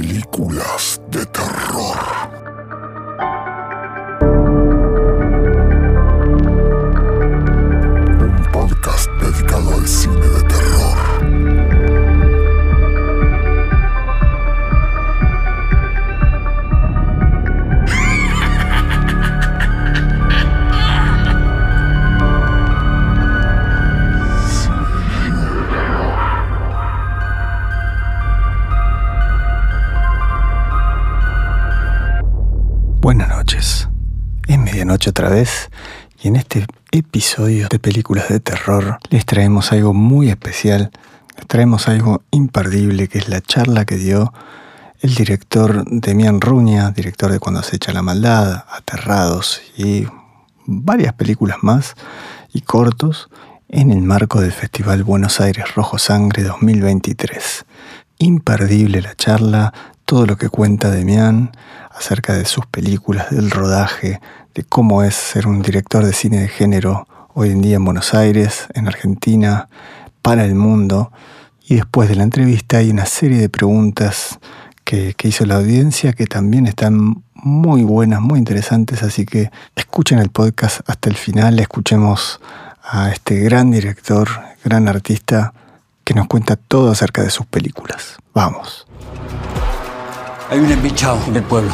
Películas de terror. Otra vez y en este episodio de películas de terror les traemos algo muy especial. Traemos algo imperdible que es la charla que dio el director Demian Ruña, director de Cuando se echa la maldad, Aterrados y varias películas más y cortos en el marco del Festival Buenos Aires Rojo Sangre 2023. Imperdible la charla, todo lo que cuenta Demian acerca de sus películas, del rodaje, de cómo es ser un director de cine de género hoy en día en Buenos Aires, en Argentina, para el mundo. Y después de la entrevista hay una serie de preguntas que, hizo la audiencia que también están muy buenas, muy interesantes, así que escuchen el podcast hasta el final, escuchemos a este gran director, gran artista, que nos cuenta todo acerca de sus películas. Vamos. Hay un embichado en el pueblo.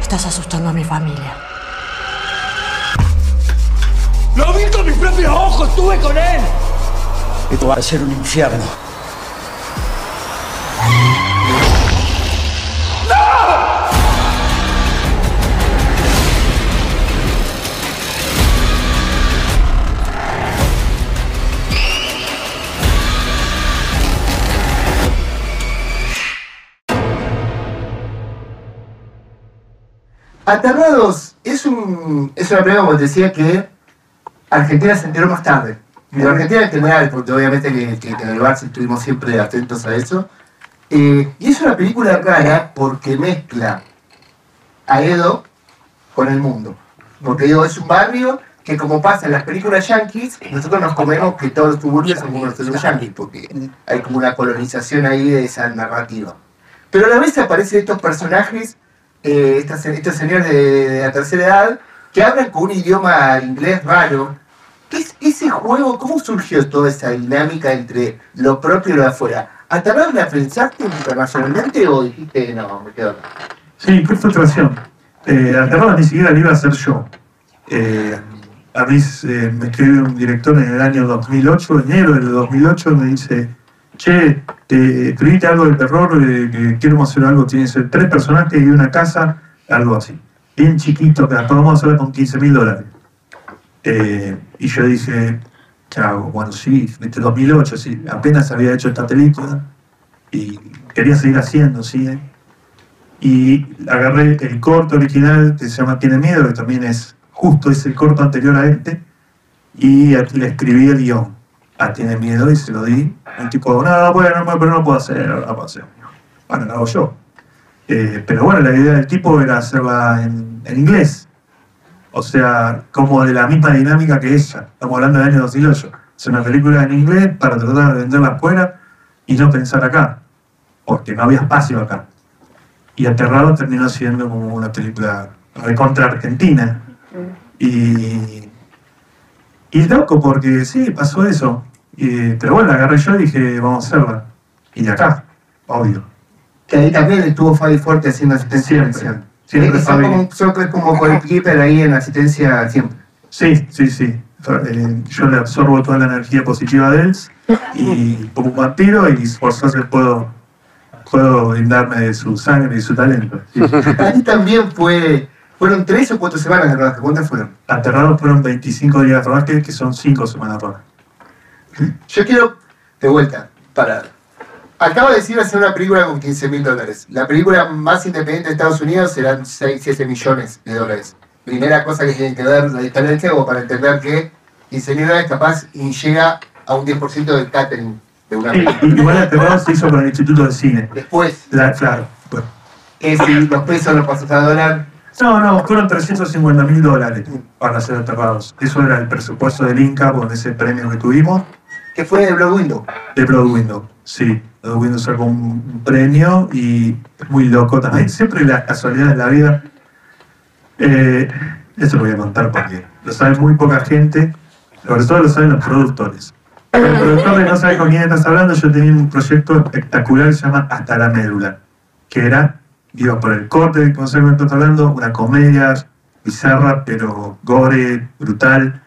Estás asustando a mi familia. ¡Lo vi con mis propios ojos! ¡Estuve con él! Esto va a ser un infierno. Aterrados es, un, es una película, como te decía, que Argentina se enteró más tarde. Y Argentina en general, porque obviamente que, en el Barça estuvimos siempre atentos a eso. Eh, y es una película rara porque mezcla a Edo con el mundo. Porque Edo es un barrio que como pasa en las películas yankees, nosotros nos comemos que todos los suburbios son como de los yankees, porque hay como una colonización ahí de esa narrativa. Pero a la vez aparecen estos personajes eh, estas, estos señores de, de la tercera edad que hablan con un idioma inglés raro. ¿Qué es ese juego? ¿Cómo surgió toda esa dinámica entre lo propio y lo de afuera? ¿Aterrado la pensaste internacionalmente o dijiste no, me quedo? Sí, qué frustración. Eh, ni siquiera lo iba a hacer yo. Eh, a mí eh, me escribió un director en el año 2008, enero del 2008, me dice, che, te escribiste algo de terror, eh, que queremos hacer algo, tiene que ser tres personajes y una casa, algo así. Bien chiquito, que podemos hacer con 15 mil dólares. Eh, y yo dije, chao, bueno, sí, este 2008, sí, apenas había hecho esta película y quería seguir haciendo, sí. eh. Y agarré el corto original que se llama Tiene Miedo, que también es justo ese corto anterior a este, y le escribí el guion a Tiene Miedo y se lo di. El tipo, no, bueno, no, pero no puedo hacer, puedo hacer. Bueno, lo hago yo. Eh, pero bueno, la idea del tipo era hacerla en, en inglés. O sea, como de la misma dinámica que ella. Estamos hablando del año 2008. Es una película en inglés para tratar de venderla afuera y no pensar acá. Porque no había espacio acá. Y Aterrado terminó siendo como una película recontra argentina. Y, y es loco porque sí, pasó eso. Y- pero bueno, la agarré yo y dije, vamos a hacerla. Y de acá, obvio. Que ahí también estuvo Fabi Fuerte haciendo asistencia. Siempre, siempre Eh, Fabi. como, son como goalkeeper ahí en asistencia siempre. Sí, sí, sí. Eh, yo le absorbo toda la energía positiva de él y como un vampiro y por suerte puedo, puedo brindarme de su sangre y su talento. Sí. Ahí también fue, fueron tres o cuatro semanas de rodaje. ¿Cuántas fueron? Aterrados fueron 25 días de rodaje, que son 5 semanas de rodaje. Yo quiero, de vuelta, para. Acabo de decir hacer una película con 15 mil dólares. La película más independiente de Estados Unidos serán 6, 7 millones de dólares. Primera cosa que tienen que ver la diferencia como para entender que 15 mil dólares capaz y llega a un 10% del catering de una Sí, película. igual Aterrados se hizo con el Instituto de Cine. Después, La- claro. bueno. que si los pesos los pasas a dólar, No, no, fueron 350 mil dólares para ser aterrados. Eso era el presupuesto del Inca con ese premio que tuvimos que fue de Blood Window. de Blood Window. Sí. Windows sacó un premio y es muy loco también. Siempre las casualidades de la vida. Eh, eso lo voy a contar porque lo sabe muy poca gente, sobre todo lo saben los productores. El productor no sabe con quién estás hablando, yo tenía un proyecto espectacular que se llama Hasta la médula, que era, iba por el corte del concepto que estás hablando, una comedia bizarra, pero gore, brutal.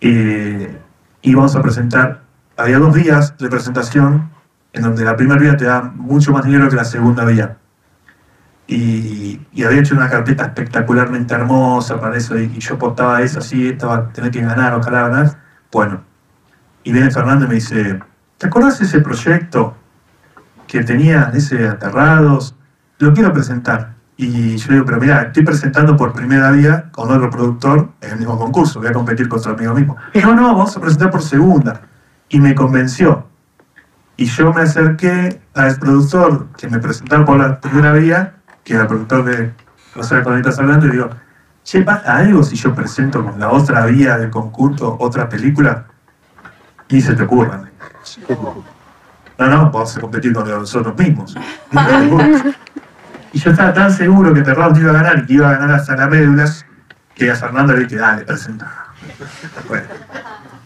Eh, y vamos a presentar, había dos días de presentación en donde la primera vía te da mucho más dinero que la segunda vía. Y, había hecho una carpeta espectacularmente hermosa para eso, y, yo portaba eso así, estaba, tenía que ganar, ojalá ganar. Bueno, y viene Fernando y me dice, ¿te acordás de ese proyecto que tenían, ese Aterrados? Lo quiero presentar. Y yo digo, pero mira, estoy presentando por primera vía con otro productor en el mismo concurso, voy a competir contra amigo mismo. Y no, no, vamos a presentar por segunda. Y me convenció. Y yo me acerqué al productor que me presentaba por la primera vía, que era el productor de No sé con estás hablando, y digo, che, ¿pasa algo si yo presento con la otra vía del concurso otra película? Y se te ocurra. No, no, vamos a competir con nosotros mismos. Y yo estaba tan seguro que Terrados iba a ganar y que iba a ganar hasta la médula, que a Fernando le dije, dale, presenta. Bueno,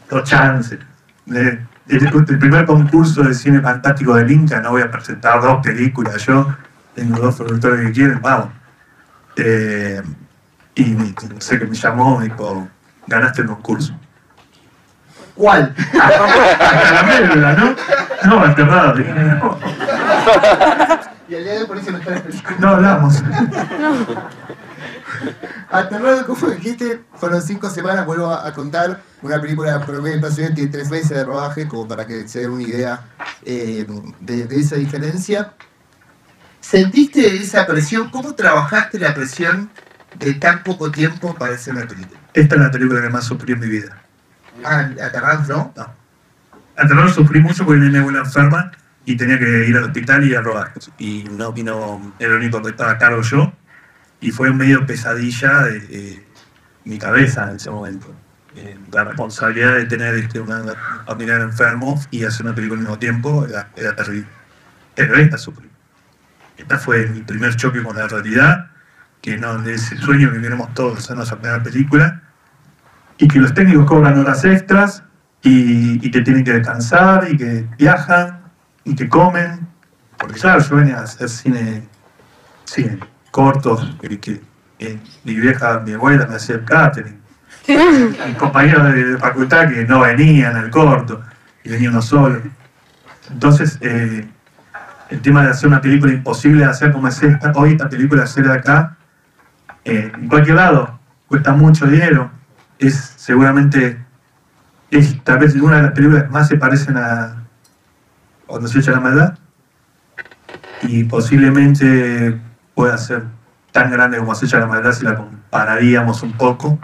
dos chances. Eh, El, el primer concurso de cine fantástico del Inca, no voy a presentar dos películas yo, tengo dos productores que quieren, vamos. Eh, y me- no sé que me llamó, me dijo, ganaste el concurso. ¿Cuál? Hasta la médula, ¿no? No, enterrado. Y al día de hoy por eso no está la película. no hablamos. Aterrado, ¿cómo dijiste? Fueron cinco semanas, vuelvo a, a contar. Una película promedio en tiene tres meses de rodaje, como para que se den una idea eh, de, de esa diferencia. ¿Sentiste esa presión? ¿Cómo trabajaste la presión de tan poco tiempo para hacer una película? Esta es la película que más sufrí en mi vida. Ah, Aterrado, ¿no? No. Al terror sufrí mucho porque mi abuela enferma y tenía que ir al hospital y a rodar. Y no vino, era el único que estaba a cargo yo. Y fue medio pesadilla de, de mi cabeza en ese momento. Eh, la responsabilidad de tener este, una familiar enfermo y hacer una película al mismo tiempo era, era terrible. Pero esta. Esta fue mi primer choque con la realidad, que no de ese sueño que queremos todos hacer nuestra primera película y que los técnicos cobran horas extras y, y que tienen que descansar y que viajan y que comen. Porque claro, yo venía a hacer cine, cine corto, que, que- que mi vieja, mi abuela me hacía el catering. Mis compañeros de, de facultad que no venían al corto y venía uno solo. Entonces, eh, el tema de hacer una película imposible de hacer como es esta, hoy esta película hacer acá, eh, en cualquier lado, cuesta mucho dinero, es seguramente, es tal vez una de las películas que más se parecen a Cuando se echa la maldad, y posiblemente pueda ser tan grande como se echa la maldad si la compararíamos un poco.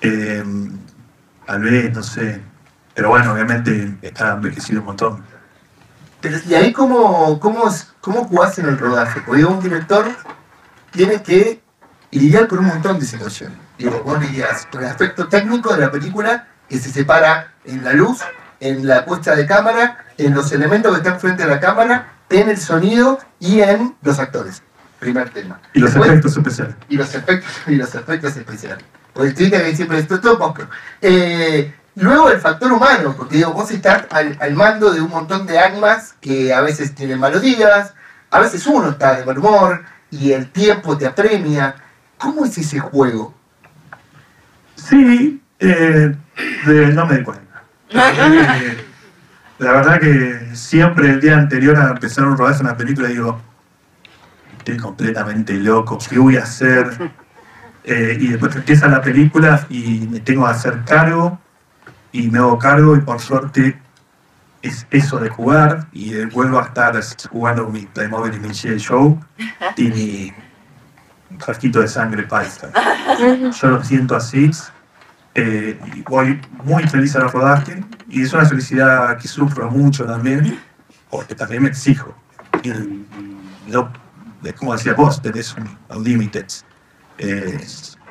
Eh, tal vez, no sé, pero bueno, obviamente está envejecido un montón. Pero, ¿Y ahí cómo, cómo, cómo jugás en el rodaje? Porque un director tiene que lidiar con un montón de situaciones. Digo, vos lidias con el aspecto técnico de la película que se separa en la luz, en la puesta de cámara, en los elementos que están frente a la cámara, en el sonido y en los actores. Primer tema. Y los Después- efectos especiales. y los efectos y los efectos especiales. Porque que siempre esto es todo. Eh, luego el factor humano, porque digo, vos estás al, al mando de un montón de ánimas que a veces tienen malos días, a veces uno está de mal humor y el tiempo te apremia. ¿Cómo es ese juego? Sí, eh, de- no me di cuenta. La verdad, que, la siempre el día anterior a empezar un rodaje de una película digo, estoy completamente loco, ¿qué voy a hacer? Eh, y después empieza la película y me tengo que hacer cargo y me hago cargo y por suerte es eso de jugar y eh, vuelvo a estar jugando con mi Playmobil y mi G.I. Show y mi frasquito de sangre paisa. Yo lo siento así eh, y voy muy feliz al rodaje y es una felicidad que sufro mucho también porque también me exijo. Y, como decía vos, tenés un unlimited. Eh,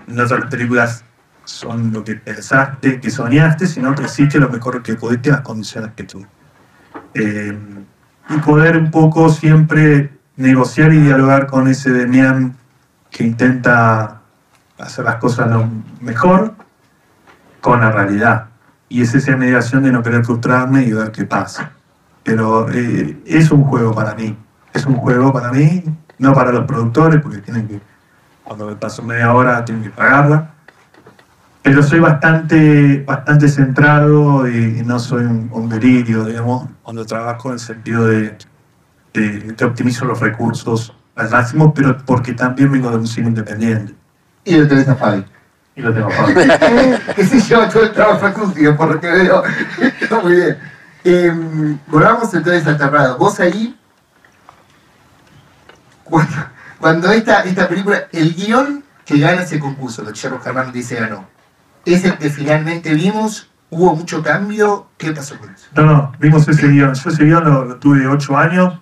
no todas las películas son lo que pensaste, que soñaste, sino que hiciste lo mejor que pudiste las condiciones que tú. Eh, y poder un poco siempre negociar y dialogar con ese Demian que intenta hacer las cosas lo mejor con la realidad. Y es esa mediación de no querer frustrarme y ver qué pasa. Pero eh, es un juego para mí. Es un juego para mí, no para los productores, porque tienen que, cuando me paso media hora, tienen que pagarla. Pero soy bastante, bastante centrado y, no soy un, un delirio, digamos, cuando trabajo en el sentido de, de que optimizo los recursos al máximo, pero porque también vengo de un cine independiente. Y lo tenés a Fabi. Y lo tengo Fabi. que se lleva todo el trabajo acústico, por lo que veo. Está muy bien. Eh, volvamos entonces al tablado. Vos ahí, cuando, cuando esta, esta película, el guion que gana ese concurso, que Sherlock Hernández dice ganó, es el que finalmente vimos, hubo mucho cambio, ¿qué pasó con eso? No, no, vimos ese guion. Yo ese guion lo, lo tuve de 8 años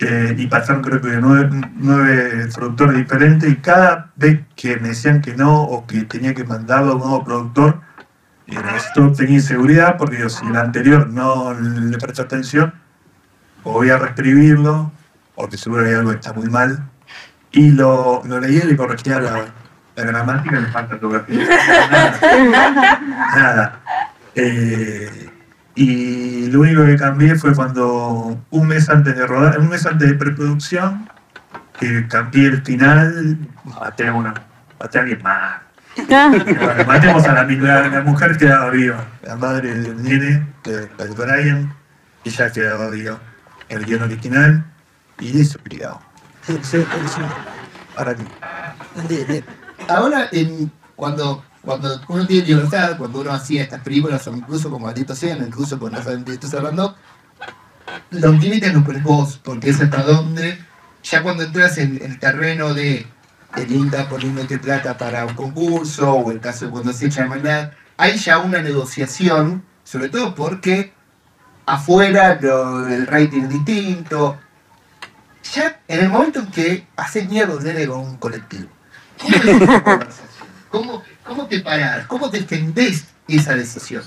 eh, y pasaron creo que de nueve, nueve productores diferentes y cada vez que me decían que no o que tenía que mandarlo a un nuevo productor, eh, esto tenía inseguridad porque digo, si el anterior no le prestó atención, o voy a reescribirlo, o que seguro hay algo que está muy mal. Y lo, lo leí y le corregía la, la gramática le falta ortografía. Nada. Nada. Eh, y lo único que cambié fue cuando un mes antes de rodar, un mes antes de preproducción, que cambié el final, maté a una, maté a alguien más. Bueno, matemos a la, la, la mujer que quedaba viva, la madre del nene, de, de Brian, ella quedaba viva. El guion original, y eso criado. Ahora Ahora, en, cuando, cuando uno tiene libertad, cuando uno hacía estas películas, o incluso como Maldito Sean, incluso con las estás hablando, los límites los pones vos, porque es hasta donde, ya cuando entras en el terreno de el INTA poniéndote plata para un concurso, o el caso de cuando se echa maldad, hay ya una negociación, sobre todo porque afuera lo- el rating es distinto. Ya en el momento en que haces mierda un nene con un colectivo, ¿cómo es esa conversación? ¿Cómo, ¿Cómo te parás? ¿Cómo defendés esa decisión?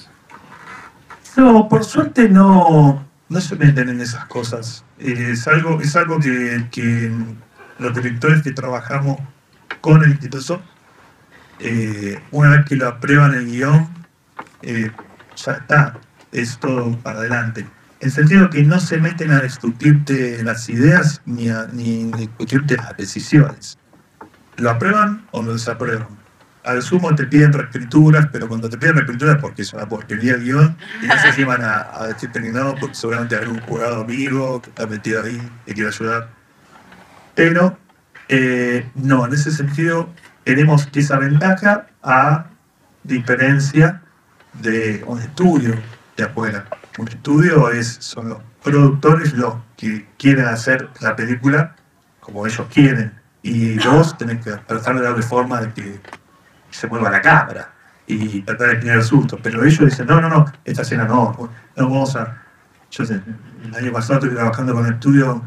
No, por suerte no, no se meten en esas cosas. Eh, es algo, es algo que, que los directores que trabajamos con el instituto, eh, una vez que lo aprueban el guion, eh, ya está, es todo para adelante. En sentido que no se meten a discutirte las ideas ni a ni discutirte las decisiones. Lo aprueban o lo desaprueban. Al sumo te piden reescrituras, pero cuando te piden reescrituras es porque es una porquería el guion, y no sé si van a, que no, porque seguramente algún jurado amigo que está metido ahí y quiere ayudar. Pero eh, no, en ese sentido tenemos esa ventaja a diferencia de un estudio de afuera. Un estudio es, son los productores los que quieren hacer la película como ellos quieren. Y vos tenés que tratar de darle forma de que se mueva la cámara y tratar de tener el susto. Pero ellos dicen, no, no, no, esta escena no, no vamos a... Yo sé, el año pasado estuve trabajando con el estudio,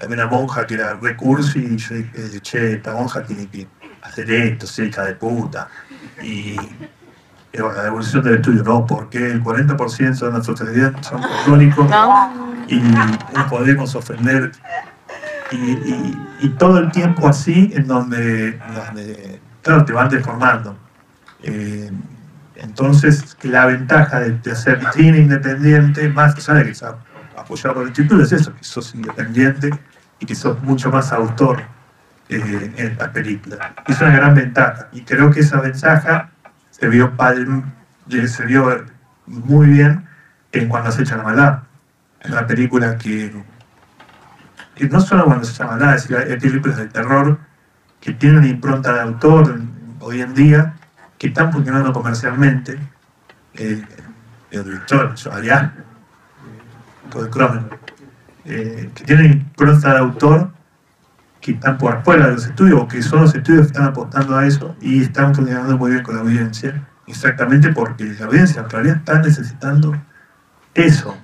había una monja que era recurso y yo dije, che, esta monja tiene que hacer esto, hija de puta. Y la evolución del estudio, no, porque el 40% de nuestros televidentes son católicos y no podemos ofender. Y, y- y todo el tiempo así, en donde, donde, claro, te van deformando. Eh, entonces, la ventaja de, de hacer cine independiente, más allá de que está apoyado por el título, es eso, que sos independiente y que sos mucho más autor eh, en la película. Es una gran ventaja. Y creo que esa ventaja se vio, palm- vio muy bien en Cuando se echa la maldad. La película que, que no solo cuando se echa la maldad, es decir, hay películas de terror que tienen impronta de autor hoy en día, que están funcionando comercialmente. Eh, el director, Arián, de Cronenberg, eh, que tienen impronta de autor que están por afuera de los estudios o que son los estudios que están apostando a eso y están funcionando muy bien con la audiencia, exactamente porque la audiencia en realidad está necesitando eso,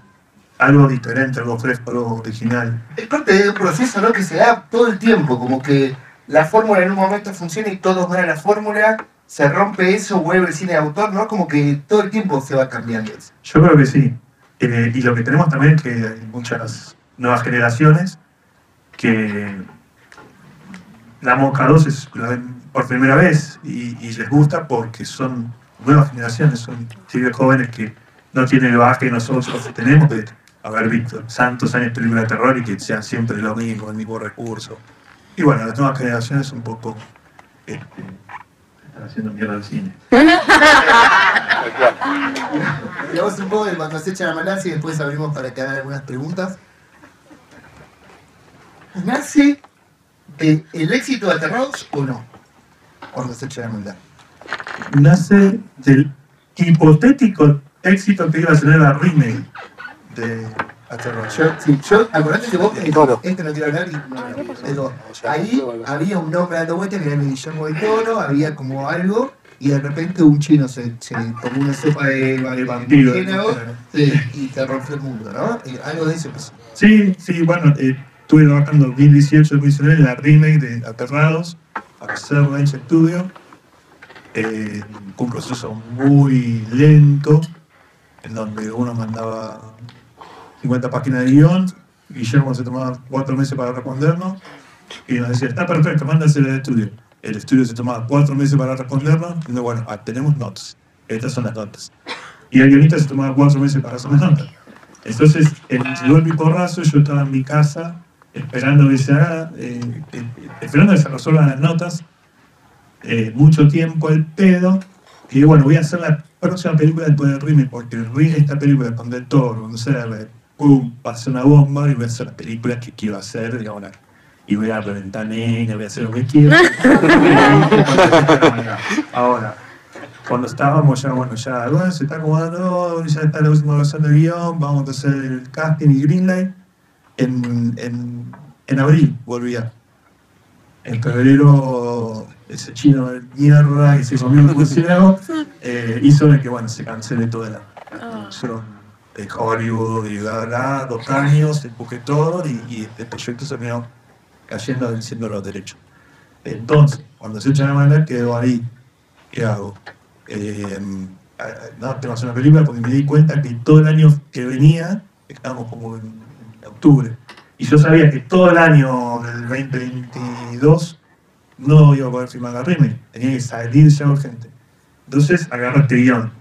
algo diferente, algo fresco, algo original. Es parte de un proceso ¿no? que se da todo el tiempo, como que la fórmula en un momento funciona y todos van a la fórmula, se rompe eso, vuelve el cine de autor, ¿no? Como que todo el tiempo se va cambiando eso. Yo creo que sí. Eh, y lo que tenemos también es que hay muchas nuevas generaciones que la Mosca 2 es, la ven por primera vez y, les gusta porque son nuevas generaciones, son chicos jóvenes que no tienen el bagaje que nosotros tenemos de haber visto tantos años de películas de terror y que sean siempre lo mismo, el mismo recurso. Y bueno, las nuevas generaciones un poco este, están haciendo mierda al cine. Hablamos un poco de cuando se echan a Manasi y después abrimos para que hagan algunas preguntas. ¿Nace de el éxito de Aterrados o no? Cuando se echan a mandar. nace del hipotético éxito que iba a tener la remake de Aterror. Yo, sí, yo, acordate que vos, El Toro. este no quiero hablar y no, pero ahí había un nombre dando vueltas que era el Guillermo del Toro, había como algo, y de repente un chino se, se tomó una sopa de, de vampiro, sí, y te rompió el mundo, ¿no? Y algo de eso pasó. Sí, sí, bueno, eh, estuve trabajando en 2018 en 2019 en la remake de Aterrados, hacer Range Studio. Eh, un proceso muy lento, en donde uno mandaba 50 páginas de guion, Guillermo se tomaba cuatro meses para respondernos, y nos decía, está perfecto, mándaselo al estudio. El estudio se tomaba cuatro meses para respondernos, diciendo, bueno, ah, tenemos notas, estas son las notas. Y el guionista se tomaba cuatro meses para hacer las notas. Entonces, el porrazo, yo estaba en mi casa esperando que se haga, eh, eh, esperando que se resuelvan las notas, eh, mucho tiempo al pedo, y bueno, voy a hacer la próxima película después del remake, porque el de esta película con Del Toro, con CR, pum, una bomba y voy a hacer la película que quiero hacer, digamos, y voy a reventar nena, voy a hacer lo que quiero. Ahora, cuando estábamos ya, bueno, ya, bueno, se está acomodando, ya está la última versión del guion, vamos a hacer el casting y greenlight. En, en, en abril volvía. En febrero, ese chino de mierda que se comió el murciélago, eh, hizo de que, bueno, se cancele toda la producción de Hollywood y bla, bla, dos años, empujé todo y, y el proyecto se terminó cayendo venciendo los derechos. Entonces, cuando se echan a mandar, quedó ahí. ¿Qué hago? Eh, no, tengo que hacer una película porque me di cuenta que todo el año que venía, estábamos como en, en octubre, y yo sabía que todo el año del 2022 no iba a poder filmar la remake, tenía que salir ya urgente. Entonces agarré este guion.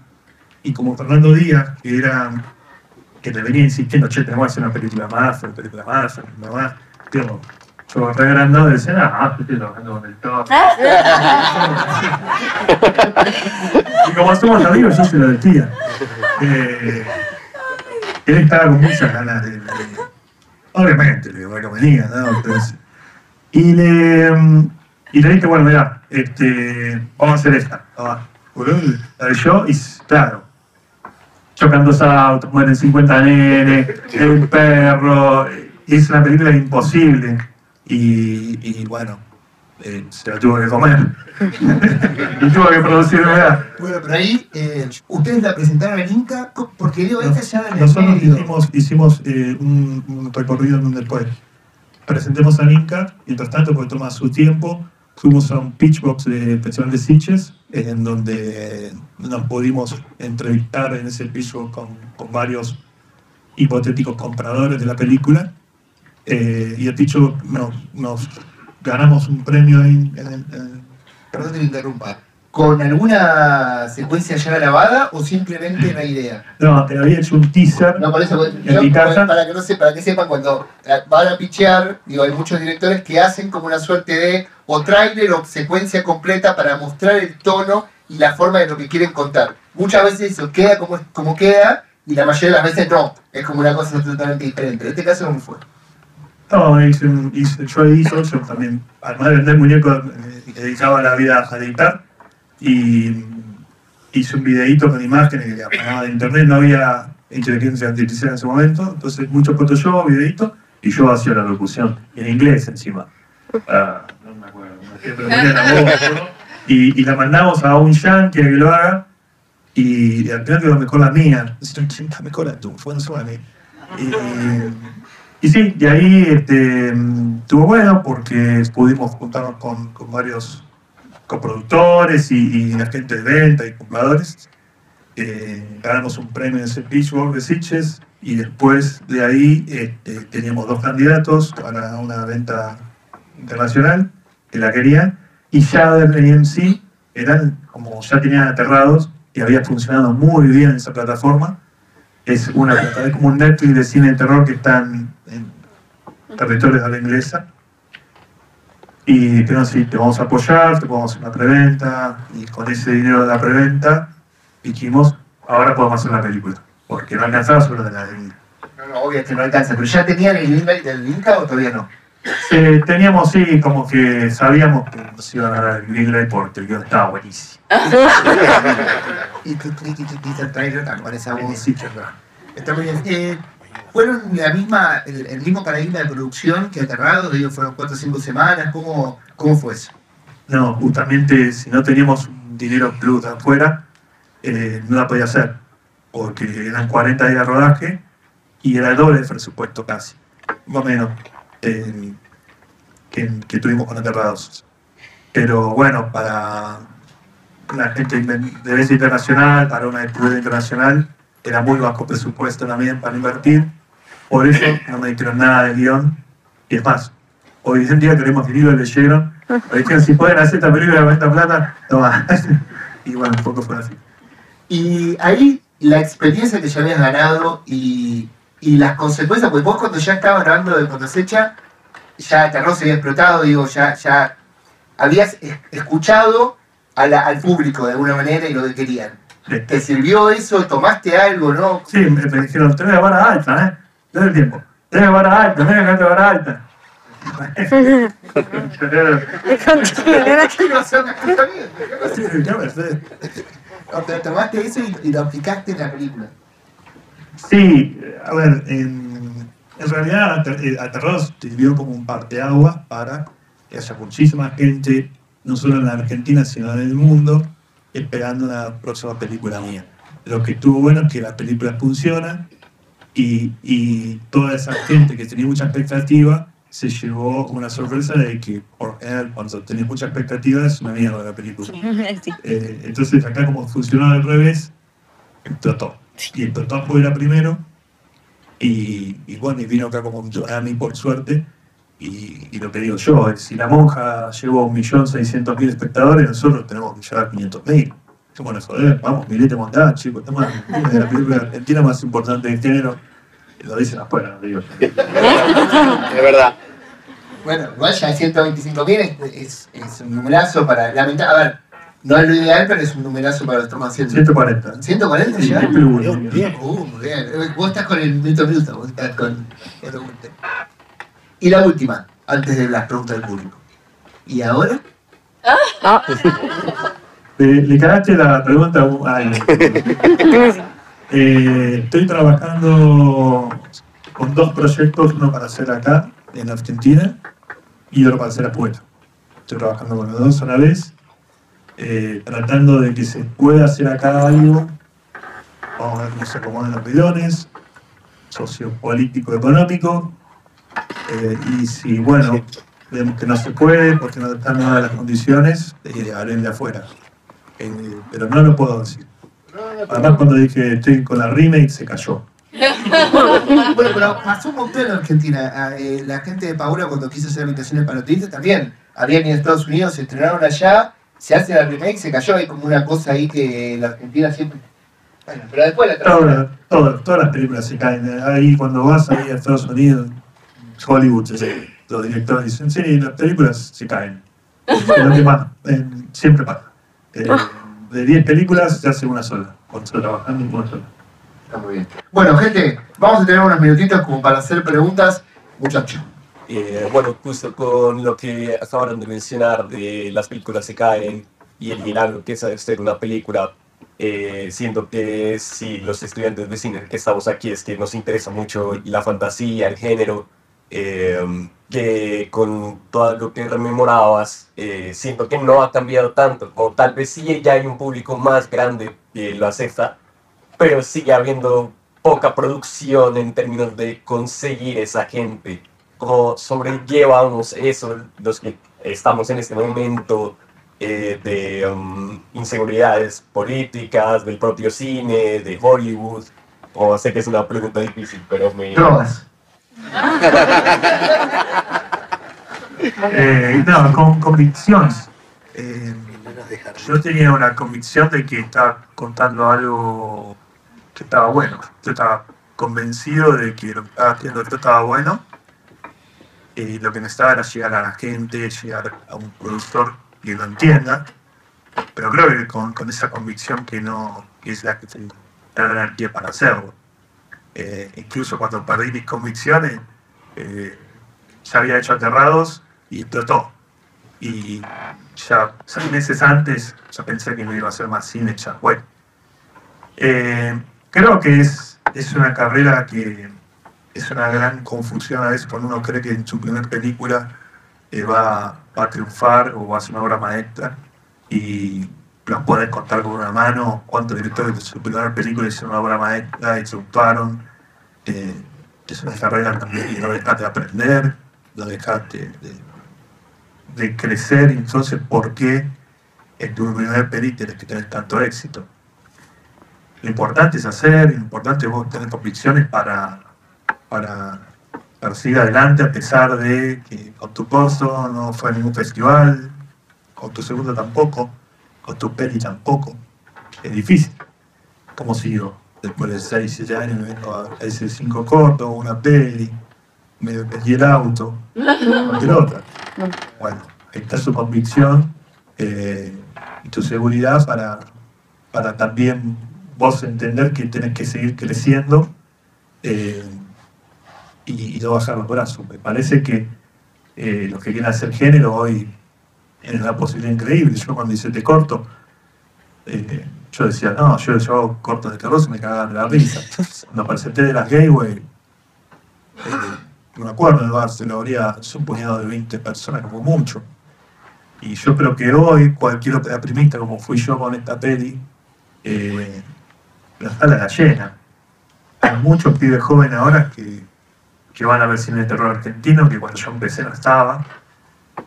Y como Fernando Díaz, que era que le venía insistiendo, che, tenemos que hacer una película más, una película más, una película más, digo, yo re agrandado decía, ah, estoy trabajando con el todo. y como somos amigos, yo se lo decía. Eh, él estaba con muchas ganas de. de- obviamente, le digo, que venía, ¿no? Entonces, y le. Y le dije, bueno, mirá, este, vamos a hacer esta. Ah, yo, y claro, chocan dos autos, mueren 50 nenes, el perro, y es una película imposible. Y, y bueno, eh, se la tuvo que comer. y tuvo que producir, ¿verdad? Bueno, pero ahí, eh, ustedes la presentaron en Inca, porque digo, esta ya en Nosotros medio. hicimos, hicimos eh, un, un recorrido en un después. Presentemos al Inca, y mientras tanto, porque toma su tiempo, fuimos a un pitchbox del Festival de Sitges, en donde nos pudimos entrevistar en ese pitchbox con, varios hipotéticos compradores de la película. Eh, y el pitchbox nos, ganamos un premio en en el Perdón interrumpa. ¿Con alguna secuencia ya grabada o simplemente la idea? no, te había hecho un teaser. No, por eso, yo, casa. para que no se, para que sepan, cuando eh, van a pichear, digo, hay muchos directores que hacen como una suerte de o tráiler o secuencia completa para mostrar el tono y la forma de lo que quieren contar. Muchas veces eso queda como, como queda y la mayoría de las veces no, es como una cosa totalmente diferente. En este caso, ¿cómo fue? No, hice un- hice- yo yo también, además de vender muñecos, me dedicaba la vida a editar y hice un videíto con imágenes que apagaba de internet, no había inteligencia artificial en ese momento, entonces mucho Photoshop, videíto, y yo hacía la locución, en inglés encima. Ah, no me acuerdo, ponía la voz, y, y la mandamos a un a que lo haga, y, al final quedó mejor la mía. Decía, "Che, está mejor tu, fue no a mí. Y, y sí, y ahí este, mm, estuvo bueno porque pudimos juntarnos con, con varios coproductores y, y de venta y compradores. eh, ganamos un premio en ese Pitchfork de Sitges y después de ahí este, teníamos dos candidatos para una venta internacional que la querían y ya desde AMC eran como ya tenían aterrados y había funcionado muy bien esa plataforma. Es una plataforma como un Netflix de cine de terror que está en, en territorios de la inglesa. Y dijeron, sí, te vamos a apoyar, te podemos hacer una preventa, y con ese dinero de la preventa dijimos, ahora podemos hacer la película, porque no alcanzaba solo de la de No, no, obvio que no alcanza, pero ya tenían el Greenlight del Inca o todavía no. Eh, teníamos, sí, como que sabíamos que nos iban a dar el Greenlight porque el guion estaba buenísimo. Y el trailer con esa voz. Sí. Está muy bien. ¿Fueron la misma, el, mismo paradigma de producción que Aterrado? Digo, ¿Fueron cuatro o cinco semanas? ¿Cómo, cómo fue eso? No, justamente si no teníamos dinero plus de afuera, eh, no la podía hacer, porque eran 40 días de rodaje y era el doble de presupuesto casi, más o menos, que, que tuvimos con Aterrados. Pero bueno, para la gente de vez internacional, para una distribuidora internacional, era muy bajo presupuesto también para invertir, por eso no me dijeron nada de guion, y es más, hoy en día queremos que ni lo leyeron, me dijeron si pueden hacer esta película con esta plata, toma. y bueno, un poco fue así. Y ahí la experiencia que ya habías ganado y, y las consecuencias, porque vos cuando ya estabas grabando de cosecha, ya Terror se había explotado, digo, ya, ya habías es- escuchado a al público de alguna manera y lo que querían. ¿Te sirvió eso? ¿Tomaste algo? ¿No? Sí, me, me dijeron, tenés vara alta, ¿eh? Todo el tiempo. Tenés vara alta, tenés que vara alta. Tomaste eso y, y lo aplicaste en la película. Sí, a ver, en, en realidad eh, Aterrados sirvió como un parteaguas para que haya muchísima gente, no solo en la Argentina, sino en el mundo, esperando la próxima película mía. Lo que estuvo bueno es que la película funciona y, y toda esa gente que tenía mucha expectativa se llevó una sorpresa de que, por general, cuando tenés mucha expectativa es una mierda la película. Sí. Eh, entonces acá como funcionó al revés, explotó. Y explotó afuera primero. Y, y bueno, y vino acá como a mí por suerte. Y, y lo que digo yo, es, si la monja llevó 1.600.000 espectadores, nosotros tenemos que llevar 500.000. Bueno, joder, vamos, mirete montada, chicos, estamos en la película argentina más importante del género. Lo dicen afuera, no digo yo. Es verdad. Bueno, igual ya 125 mil es, es, es un numerazo para lamentar. A ver, no es lo ideal, pero es un numerazo para los haciendo. 140. 140 Sí, ya. triple uno. Uh, bien. Vos estás con el minuto a minuto, vos estás con el. Y la última, antes de las preguntas del público. ¿Y ahora? Le, le cagaste la pregunta a Eh, estoy trabajando con dos proyectos, uno para hacer acá, en Argentina, y otro para hacer afuera. Estoy trabajando con los dos a la vez, eh, tratando de que se pueda hacer acá algo. Vamos a ver cómo se acomodan los pilones, sociopolítico, económico. Eh, y si, bueno, vemos que no se puede porque no están dadas las condiciones, eh, haré de afuera. Eh, pero no lo puedo decir. Además, cuando dije estoy con la remake, se cayó. Bueno, pero pasó un montón en Argentina. Ah, eh, la gente de Paula, cuando quiso hacer habitaciones para turistas, también. Habían ido a Estados Unidos, se estrenaron allá, se hace la remake, se cayó. Hay como una cosa ahí que la Argentina siempre. Bueno, pero después la. Todas, todas, todas las películas se caen. Ahí, cuando vas ahí a Estados Unidos, Hollywood, se- los directores dicen, sí, las películas se caen. Pero que más, eh, siempre pasa. Eh, de 10 películas se hace una sola. Cuando estoy trabajando en una sola. Está muy bien. Bueno, gente, vamos a tener unos minutitos como para hacer preguntas. Muchachos. Eh, bueno, justo con lo que acabaron de mencionar de las películas se caen y el milagro que es hacer una película, eh, siento que si los estudiantes de cine que estamos aquí es que nos interesa mucho la fantasía, el género, eh, que con todo lo que rememorabas, eh, siento que no ha cambiado tanto, o tal vez sí ya hay un público más grande que lo acepta, pero sigue habiendo poca producción en términos de conseguir esa gente. ¿Cómo sobrellevamos eso los que estamos en este momento eh, de um, inseguridades políticas, del propio cine, de Hollywood? O sé que es una pregunta difícil, pero me... Drogas. Eh, no, con convicciones. Eh, yo tenía una convicción de que estaba contando algo que estaba bueno. Yo estaba convencido de que lo que estaba haciendo esto estaba bueno. Y lo que necesitaba era llegar a la gente, llegar a un productor que lo entienda. Pero creo que con, con esa convicción que no que es la que te da el pie para hacerlo. Eh, incluso cuando perdí mis convicciones, eh, ya había hecho Aterrados y explotó. Y ya seis meses antes, ya pensé que no iba a hacer más cine, ya bueno. Eh, creo que es, es una carrera que es una gran confusión a veces cuando uno cree que en su primera película eh, va, va a triunfar o va a ser una obra maestra y los pueden contar con una mano cuántos directores de su primera película hicieron una obra maestra y triunfaron. Eh, es una carrera también y no dejas de aprender, no dejas de, de- de crecer, entonces ¿por qué en tu primer película tienes que tener tanto éxito? Lo importante es hacer, lo importante es vos tener convicciones para, para, para seguir adelante a pesar de que con tu corso no fue a ningún festival, con tu segundo tampoco, con tu peli tampoco. Es difícil. ¿Cómo sigo? Después de 6, 7 años me vengo a ese 5 corto, una peli, me vendí el auto, cualquier otra. Bueno, ahí está su convicción eh, y tu seguridad para, para también vos entender que tenés que seguir creciendo eh, y, y no bajar los brazos. Me parece que eh, los que quieren hacer género hoy tienen una posibilidad increíble. Yo cuando hice Te Corto, eh, yo decía, no, yo, yo hago cortos de terror y me cagaban de la risa. Cuando presenté de las Gateway, eh, no me acuerdo de Barcelona, habría un de 20 personas como mucho. Y yo creo que hoy cualquier ópera primista, como fui yo con esta peli, eh, la sala la llena. Hay muchos pibes jóvenes ahora que, que van a ver cine de terror argentino que cuando yo empecé no estaba.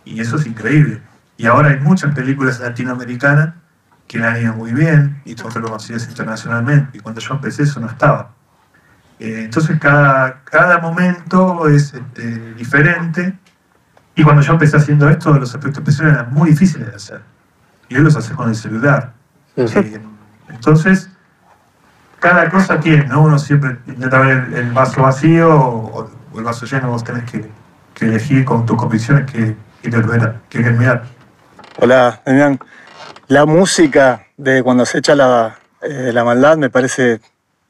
Y eso es increíble. Y ahora hay muchas películas latinoamericanas que le han ido muy bien y son reconocidas internacionalmente. Y cuando yo empecé eso no estaba. Eh, entonces cada, cada momento es este, diferente. Y cuando yo empecé haciendo esto, los efectos especiales eran muy difíciles de hacer. Y hoy los haces con el celular. Eh, entonces, cada cosa tiene, ¿no? Uno siempre intenta ver el, el vaso vacío o, o el vaso lleno, vos tenés que, que elegir con tus convicciones que que querés ver. Que querés mirar. Hola, Damián. La música de cuando se echa la, eh, la maldad me parece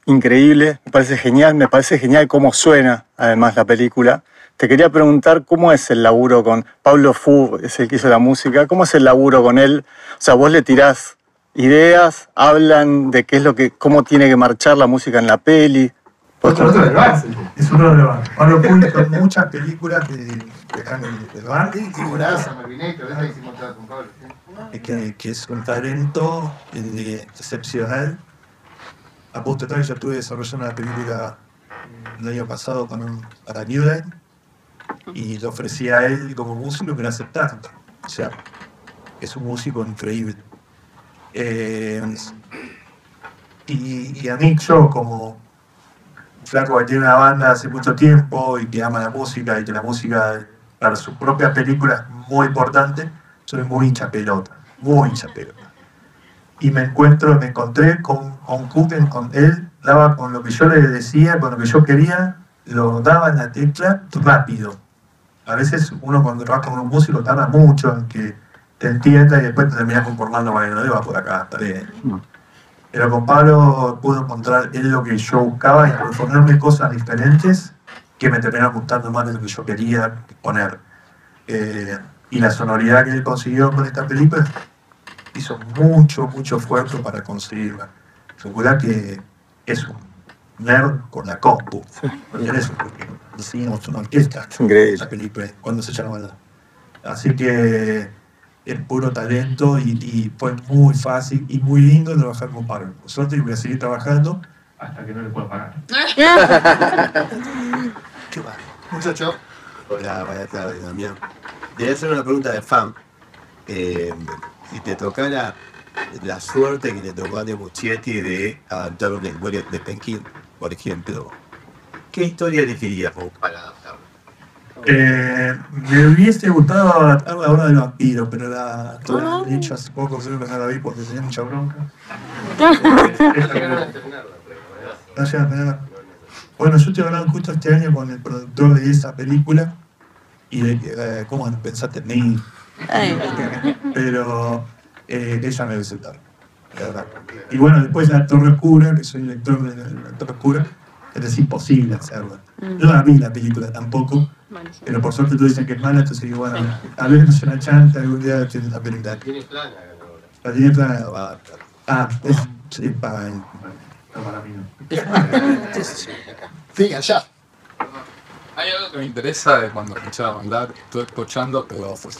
increíble, me parece genial, me parece genial cómo suena además la película. Te quería preguntar cómo es el laburo con Pablo Fu, es el que hizo la música, cómo es el laburo con él. O sea, vos le tirás ideas, hablan de qué es lo que, cómo tiene que marchar la música en la peli. Otro otro. Es uno de los Pablo Puig hizo muchas películas de, de, de, de Barney, Figuraza, Malvinetto, esa hicimos todas con Pablo. ¿sí? que, que es un talento eh, excepcional. A punto tal, yo estuve desarrollando una película el año pasado con un, para New Line y le ofrecí a él como músico que lo aceptara. O sea, es un músico increíble. Eh, y, y a mí, yo como flaco que tiene una banda hace mucho tiempo y que ama la música y que la música para su propia película es muy importante, soy muy hincha pelota, muy hincha pelota. Y me encuentro, me encontré con, con Kuken, con él, daba con lo que yo le decía, con lo que yo quería, lo daba en la tecla rápido. A veces uno cuando trabaja con un músico tarda mucho en que te entienda y después te terminas conformando con el no va por acá, está bien. Pero con Pablo pude encontrar él lo que yo buscaba y proponerme cosas diferentes que me terminaron gustando más de lo que yo quería poner. Eh, y la sonoridad que él consiguió con esta película hizo mucho, mucho esfuerzo para conseguirla. Segura que es un nerd con la compu. Por eso, porque hicimos una orquesta esa película, cuando se llama la- Así que es puro talento y, y fue muy fácil y muy lindo trabajar con Pablo. Por suerte voy a seguir trabajando hasta que no le pueda pagar. Muchacho. Hola, buenas tardes, Damián. Debe ser una pregunta de fan. Eh, si te tocara la suerte que le tocó a De Muschietti de adaptar una historia de Penkin, por ejemplo, ¿qué historia elegirías vos para adaptarla? Eh, me hubiese gustado adaptar la hora del vampiro, pero la, la he dicho hace poco, creo que no la vi porque tenía mucha bronca. A tener- Bueno, yo estoy hablando justo este año con el productor de esa película y de que, eh, ¿cómo no pensaste en mí? Pero eh, ella me verdad. Y bueno, después la Torre Oscura, que soy lector de la, la Torre Oscura, es imposible hacerla. No la vi la película tampoco, pero por suerte tú dices que es mala, entonces digo, bueno, a ver no es una chanta, algún día tiene la película. Tiene plana. La tiene plana, va a adaptar. Ah, es, sí, para, para mí no. Sí, allá. Hay algo que me interesa de cuando escuchaba mandar, estuve escuchando, pero pues,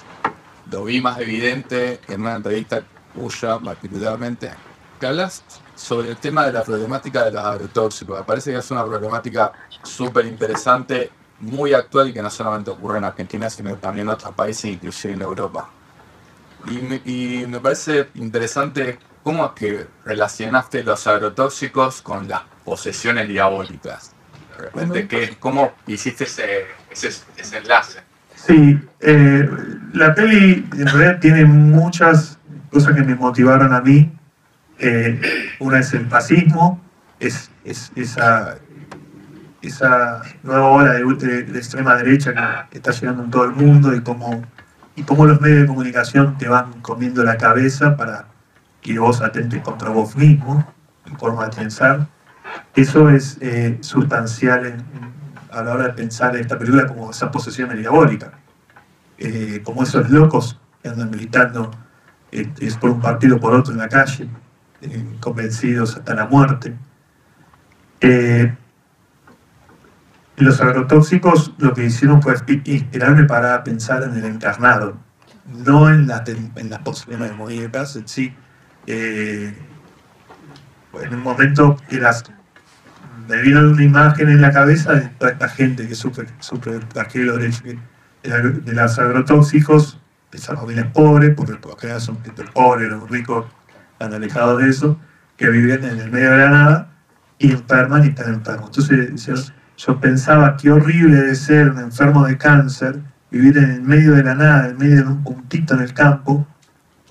lo vi más evidente en una entrevista tuya particularmente, que hablas sobre el tema de la problemática de los agrotóxicos. Me parece que es una problemática súper interesante, muy actual y que no solamente ocurre en Argentina, sino también en otros países, inclusive en Europa. Y me parece interesante cómo es que relacionaste los agrotóxicos con las posesiones diabólicas. De repente, ¿qué- ¿cómo hiciste ese, ese, ese enlace? Sí, eh, la peli en realidad tiene muchas cosas que me motivaron a mí. Eh, una es el fascismo, es, es esa, esa nueva ola de, de- de extrema derecha que está llegando en todo el mundo y cómo, y cómo los medios de comunicación te van comiendo la cabeza para que vos atentes contra vos mismo, en forma de pensar. Eso es eh, sustancial a la hora de pensar en esta película como esa posesión diabólica. Eh, como esos locos que andan militando eh, es por un partido o por otro en la calle, convencidos hasta la muerte. Los agrotóxicos lo que hicieron fue inspirarme para pensar en el encarnado, no en, la, en las posibilidades de morir en sí. Eh, en un momento que las me vino una imagen en la cabeza de toda esta gente que sufre, sufre el flagelo de, de, los agrotóxicos, de esas familias pobres, porque por son gente pobres, los ricos están alejados de eso, que viven en el medio de la nada y enferman y están enfermos. Entonces yo, yo pensaba qué horrible de ser un enfermo de cáncer, vivir en el medio de la nada, en medio de un puntito en el campo,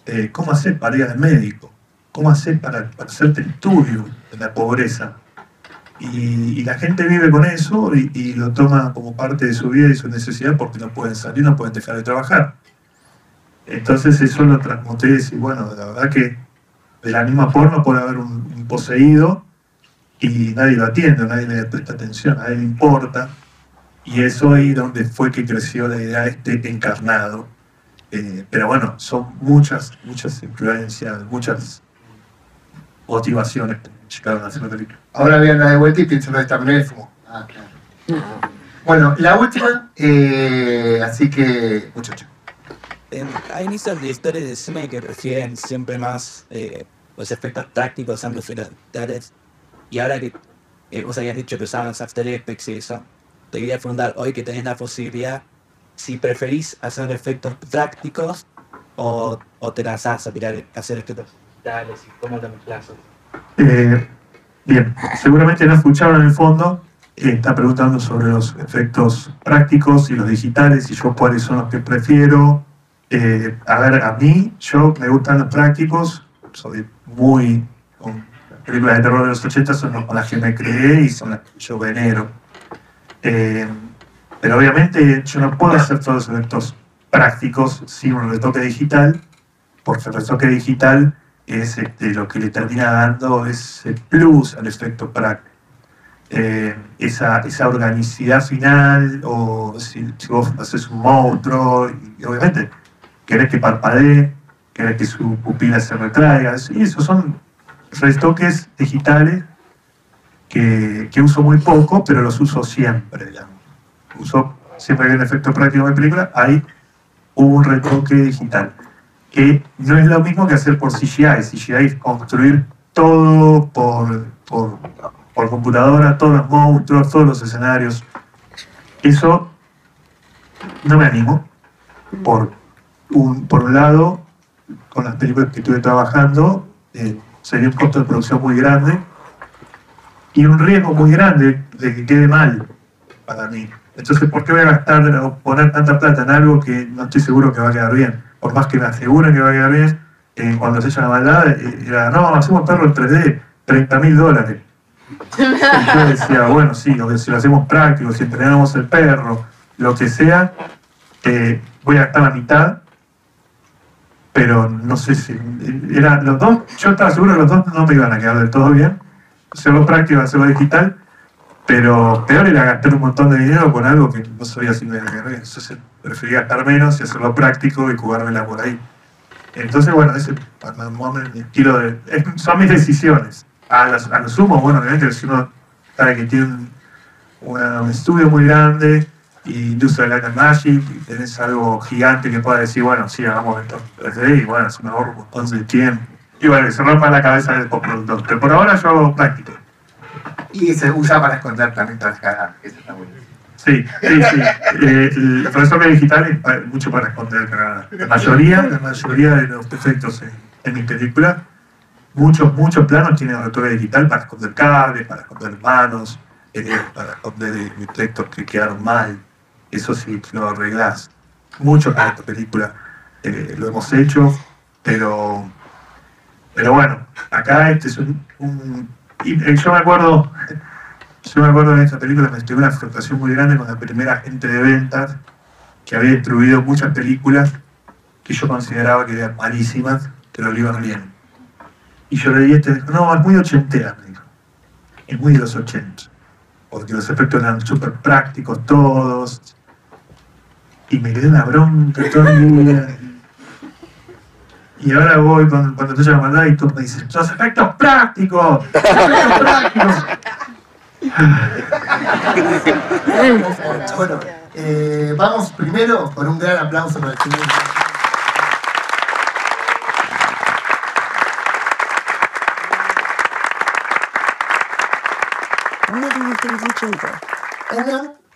eh, ¿cómo hacer para ir al médico? ¿Cómo hacer para, hacerte estudio de la pobreza? Y, la gente vive con eso y, lo toma como parte de su vida y su necesidad porque no pueden salir, no pueden dejar de trabajar. Entonces eso lo transmuté y decir, bueno, la verdad que de la misma forma puede haber un, un, poseído y nadie lo atiende, nadie le presta atención, a nadie le importa. Y eso ahí donde fue que creció la idea de este encarnado. Eh, pero bueno, son muchas, muchas influencias, muchas motivaciones que llegaron a hacer la película. Ahora vean la de vuelta y piensen de esta manera fumo. Ah, claro. Bueno, la última, eh, así que, muchachos. Hay inicios de historias de cine que refieren siempre más eh, los efectos prácticos ambos finales. Y ahora que eh, vos habías dicho que usaban After Effects y eso, te quería preguntar, hoy que tenés la posibilidad, si preferís hacer efectos prácticos o, o te lanzás a tirar, hacer efectos digitales y cómo lo mezclas. Eh, bien, seguramente no escucharon en el fondo, eh, está preguntando sobre los efectos prácticos y los digitales y yo cuáles son los que prefiero. Eh, a ver, a mí, yo me gustan los prácticos, soy muy... Con las películas de terror de los 80 son con las que me creé y son las que yo venero. Pero obviamente yo no puedo hacer todos los efectos prácticos sin un retoque digital, porque el retoque digital es este, lo que le termina dando ese plus al efecto práctico. Eh, esa, esa organicidad final, o si, si, vos haces un monstruo, y obviamente querés que parpadee, querés que su pupila se retraiga, y esos son retoques digitales que, que, uso muy poco, pero los uso siempre. Digamos. Uso siempre hay un efecto práctico en película, hay un retoque digital que no es lo mismo que hacer por CGI. CGI es construir todo por, por, por, computadora, todos los monstruos, todos los escenarios. Eso no me animo. Por un, por un lado, con las películas que estuve trabajando, eh, sería un costo de producción muy grande y un riesgo muy grande de que quede mal para mí. Entonces, ¿por qué voy a gastar o poner tanta plata en algo que no estoy seguro que va a quedar bien? Por más que me aseguren que va a quedar bien, eh, cuando se echa la maldad, eh, era, no, hacemos perro en 3D, 30 mil dólares. Y yo decía, bueno, sí, o si lo hacemos práctico, si entrenamos el perro, lo que sea, eh, voy a gastar la mitad, pero no sé si. Era, los dos, yo estaba seguro que los dos no me iban a quedar del todo bien. Hacerlo práctico, hacerlo digital, pero peor era gastar un montón de dinero con algo que no sabía si me iba a quedar. Entonces prefería gastar menos y hacerlo práctico y jugármela por ahí. Entonces, bueno, ese mi estilo de. son mis decisiones. A, las- a lo sumo, bueno, obviamente, si uno sabe que tiene un, estudio muy grande y Industrial Light and Magic, y tenés algo gigante que pueda decir, bueno, sí, hagamos esto en 3D, y bueno, es un ahorro un montón de tiempo. Y bueno, se rompa la cabeza del postproductor. Pero por ahora yo hago práctico. Y se usa para esconder. Eso está bueno. Sí, sí, sí. Eh, el digital es mucho para esconder. La mayoría, la mayoría de los efectos en, en mi película, muchos, muchos planos tienen retorno digital para esconder cables, para esconder manos, eh, para esconder eh, efectos que quedaron mal. Eso sí, lo arreglás. Mucho para esta película eh, lo hemos hecho, pero, pero bueno, acá este es un... un- y, yo me acuerdo, yo me acuerdo de esta película, me tuve una frustración muy grande con la primera agente de ventas que había distribuido muchas películas que yo consideraba que eran malísimas, pero lo iban bien. Y yo le di este, no, es muy ochentera, me dijo. Es muy de los 80. Porque los efectos eran súper prácticos todos. Y me quedé una bronca todo el día. Y ahora voy cuando, cuando te llaman maldad y todos me dicen, ¡Los efectos prácticos! ¡Los efectos prácticos! Bueno, eh, vamos primero con un gran aplauso para el señor.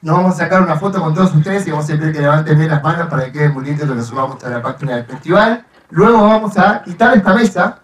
Nos vamos a sacar una foto con todos ustedes y vamos a pedir que levanten bien las manos para que queden bonitos lo que subamos a la página del festival. Luego vamos a quitar esta mesa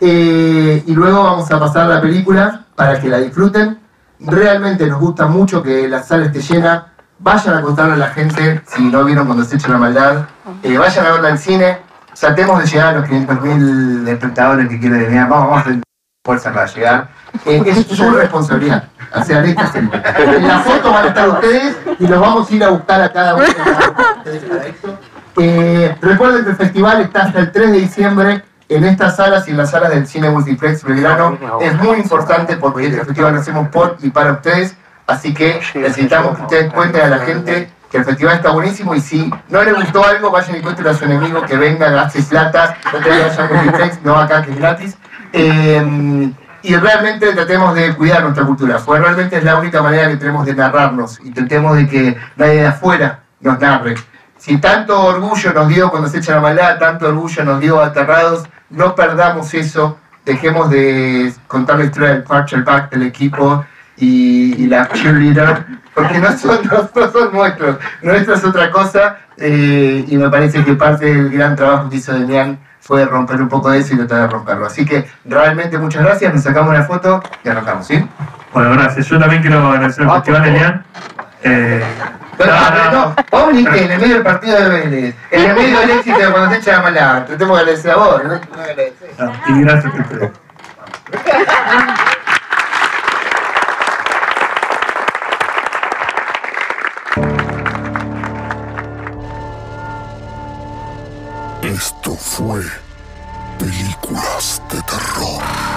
eh, y luego vamos a pasar la película para que la disfruten. Realmente nos gusta mucho que la sala esté llena. Vayan a contarle a la gente si no vieron cuando se echa la maldad. Eh, vayan a verla en cine. Tratemos de llegar a los 500.000 espectadores que quieren venir. Vamos, vamos a fuerza para llegar. Eh, es su responsabilidad. O sea, neta, en la foto van a estar ustedes y los vamos a ir a buscar a cada uno para esto. Eh, recuerden que el festival está hasta el 3 de diciembre en estas salas y en las salas del Cine Multiplex Belgrano. Es muy importante porque este festival lo hacemos por y para ustedes. Así que necesitamos que ustedes cuenten a la gente que el festival está buenísimo y si no les gustó algo, vayan y cuenten a su enemigo que venga, gaste plata, no te vayas a Multiplex, no acá que es gratis. Eh, y realmente tratemos de cuidar nuestra cultura, porque realmente es la única manera que tenemos de narrarnos y tratemos de que nadie de afuera nos narre. Si tanto orgullo nos dio cuando se echa la maldad, tanto orgullo nos dio aterrados, no perdamos eso, dejemos de contar la historia del quarterback del equipo y, y la cheerleader, porque no son, no, no son nuestros, nuestra es otra cosa, eh, y me parece que parte del gran trabajo que hizo Demian fue romper un poco de eso y tratar de romperlo. Así que realmente muchas gracias, nos sacamos una foto y arrancamos, ¿sí? Bueno, gracias. Yo también quiero agradecer al Ah, Festival. Elian. Eh, no, no, no, no, vos viniste en el medio del partido de Vélez, en el medio del éxito de cuando te echa la maldad, tratemos de agradecer a vos, ¿no? no, y gracias ustedes. Esto fue Películas de Terror.